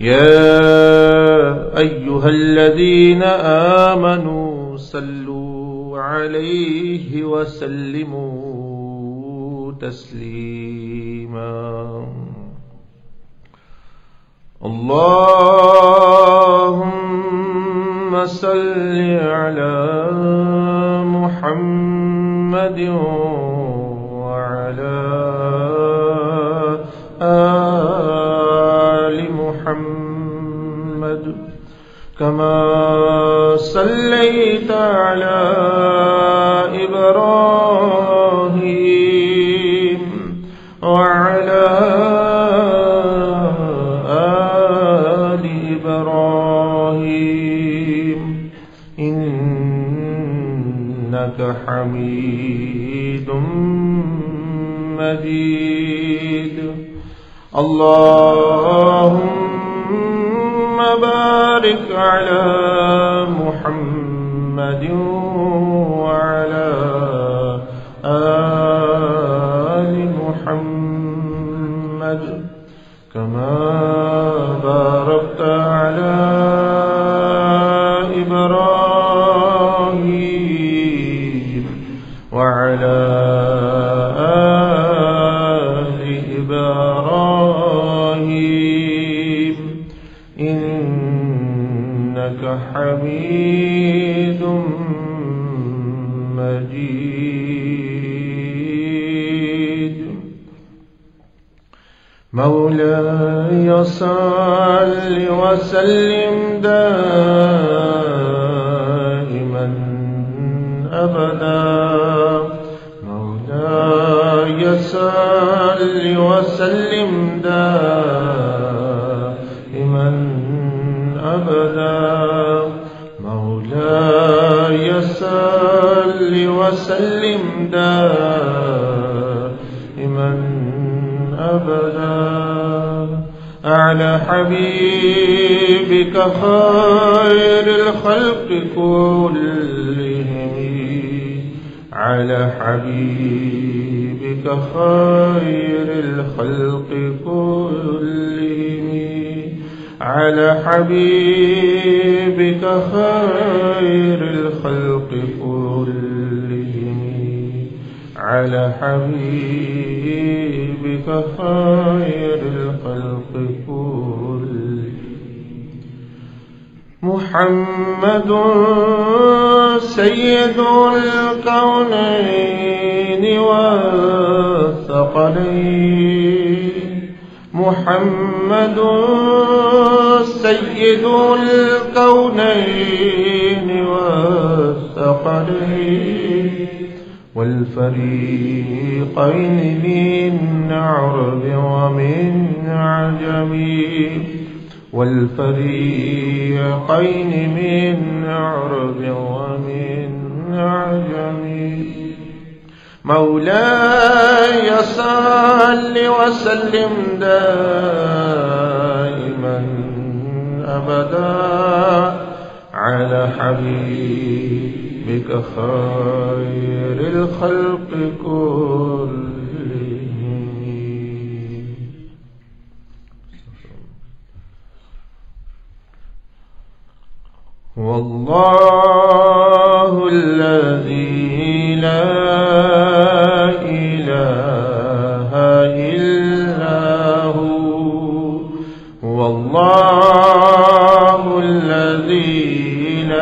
يا أيها الذين آمنوا صلوا عليه وسلموا تسليما. اللهم صل على محمد وعلى آل كما صليت على إبراهيم وعلى آل إبراهيم. إنك حميد مجيد. اللهم كما مولاي صل وسلم دائما أبدا. مولاي صل وسلم دائما أبدا. مولاي صل وسلم على حبيبك خير الخلق كلهم. على حبيبك خير الخلق كلهم. على حبيبك خير الخلق كلهم. على حبيبك خير الخلق كلهم محمد سيد الكونين والثقلين. محمد سيد الكونين والثقلين. والفريقين من عرب ومن عجم والفريقين من عرب ومن عجم. مولاي صل وسلم دائما أبدا على حبيبك خير الخلق.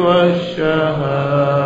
والشهادة.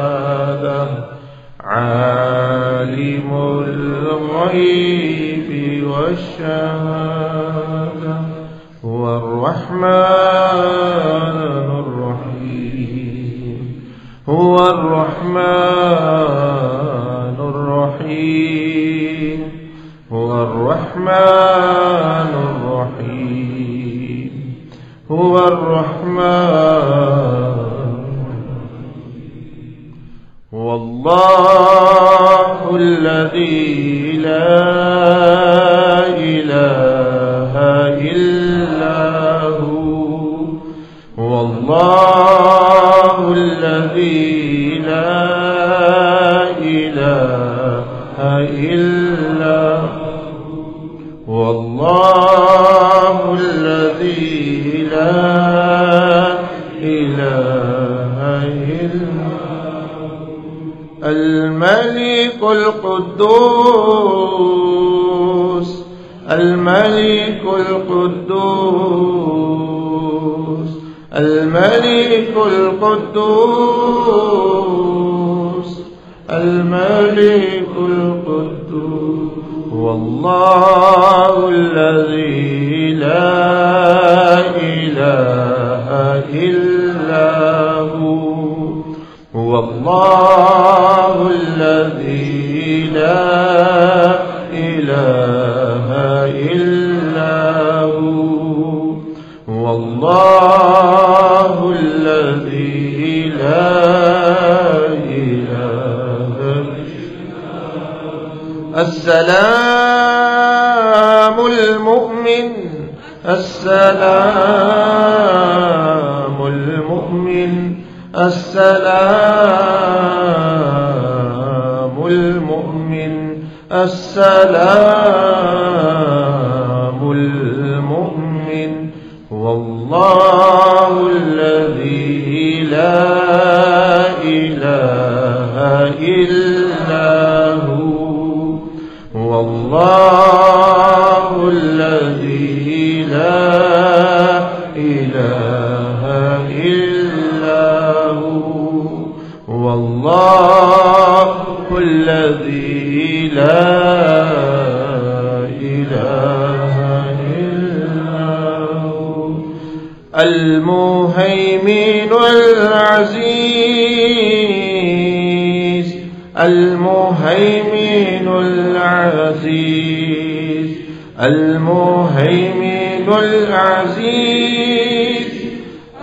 الملك القدوس الملك القدوس الملك القدوس. هو الله الذي لا إله إلا هو. هو الله الذي لا إله الله الذي لا إله السلام المؤمن السلام المؤمن السلام المؤمن السلام الله الذي لا إله إلا هو. الله الذي لا إله إلا هو. المهيمن العزيز المهيمن العزيز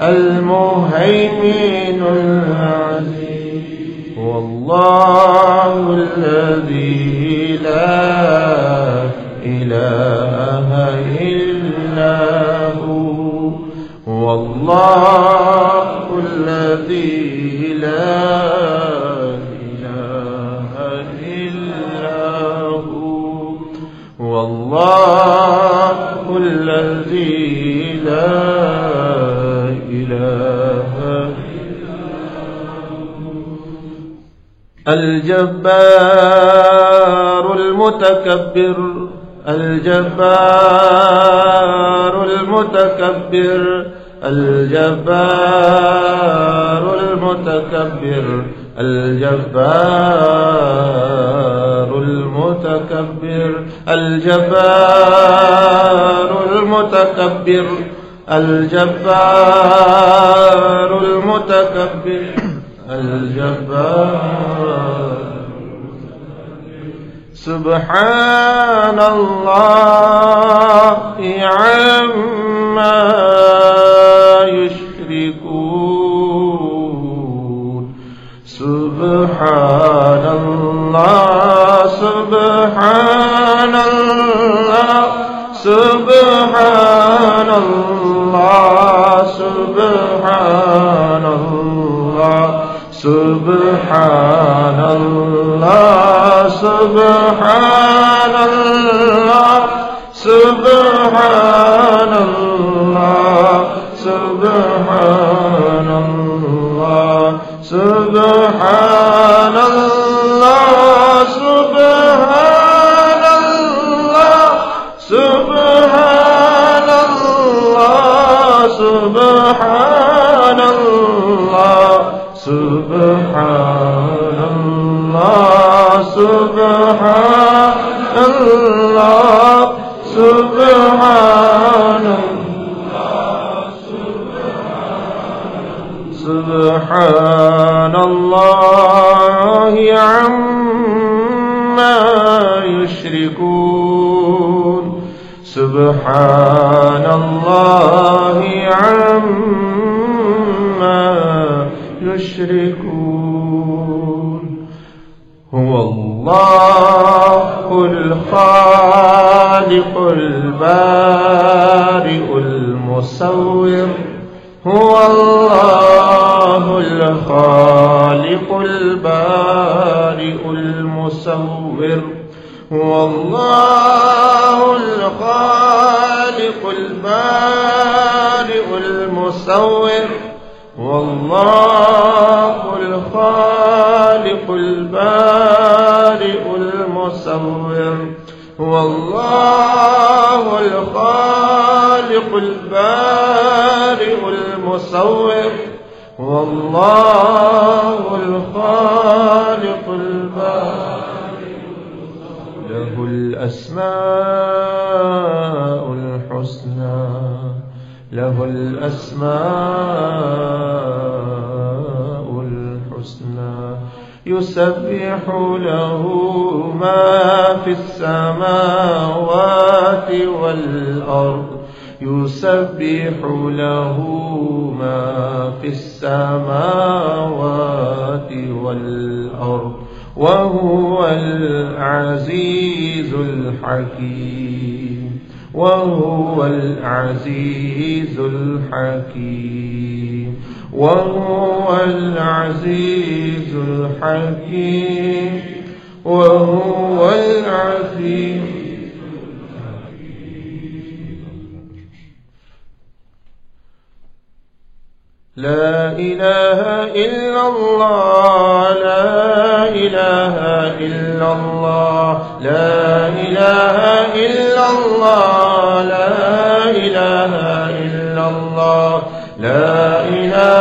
المهيمن العزيز. هو الله الذي لا إله إلا هو. هو الله الذي لا الجبار المتكبر الجبار المتكبر الجبار المتكبر الجبار المتكبر الجبار المتكبر. الجبار المتكبر. الجبار. سبحان الله عما يشركون. سبحان الله سبحان الله سبحان الله. اللہ سبحان اللہ سبحان اللہ سبحان اللہ سبحان اللہ سبحان الله سبحان سبحان الله عما يشركون سبحان الله عما يشركون. هو الله الخالق البارئ المصور. هو الله الخالق البارئ المصور. هو الله الخالق البارئ المصور. هو الله الخالق البارئ المصور. هو الله الخالق البارئ المصور. هو الله الخالق البارئ. له الأسماء الحسنى. له الأسماء يسبح له ما في السماوات والأرض. يسبح له ما في السماوات والأرض. وهو العزيز الحكيم. وهو العزيز الحكيم. وهو العزيز الحكيم. وهو العزيز لا إله إلا الله لا إله إلا الله لا إله إلا الله لا إله إلا الله لا إله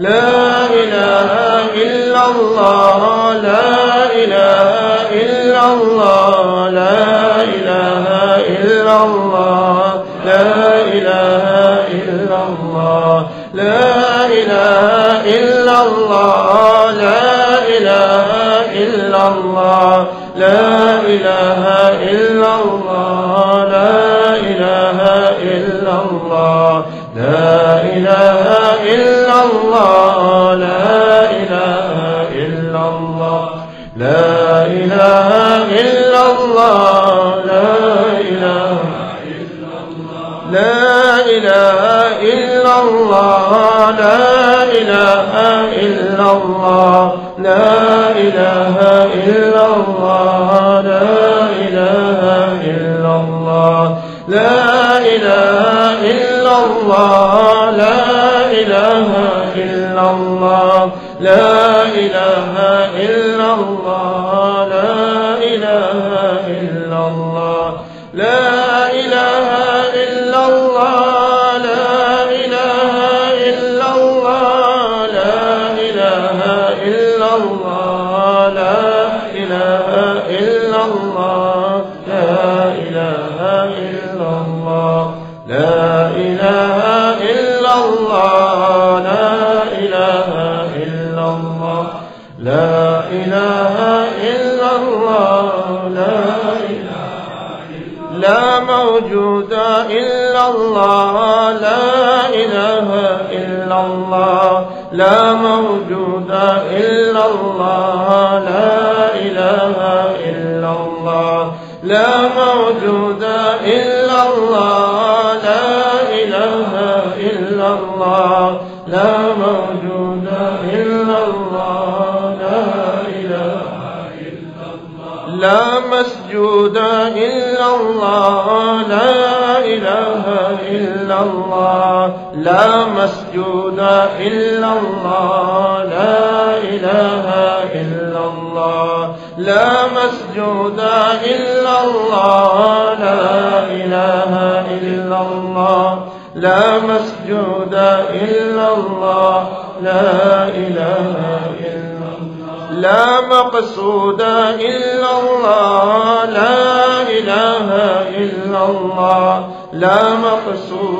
لا إله إلا الله لا إله الله لا موجود إلا الله لا إله إلا الله. لا موجود إلا الله لا إله إلا الله. لا موجود إلا الله لا إله لا مسجود إلا الله لا إله إلا الله لا مسجود إلا الله لا إله إلا الله لا مسجود إلا الله لا إله إلا الله لا مسجود إلا الله لا إله إلا الله لا مقصود إلا الله لا إله إلا الله لا مقصود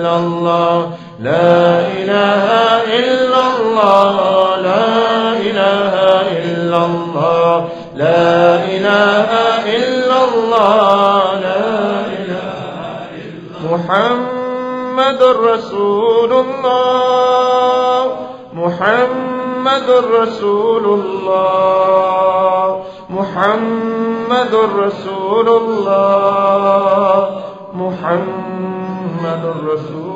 إلا الله. لا إله إلا الله. لا إله إلا الله. لا إله إلا الله. لا إله محمد رسول الله. محمد رسول الله. محمد رسول الله. محمد محمد الرسول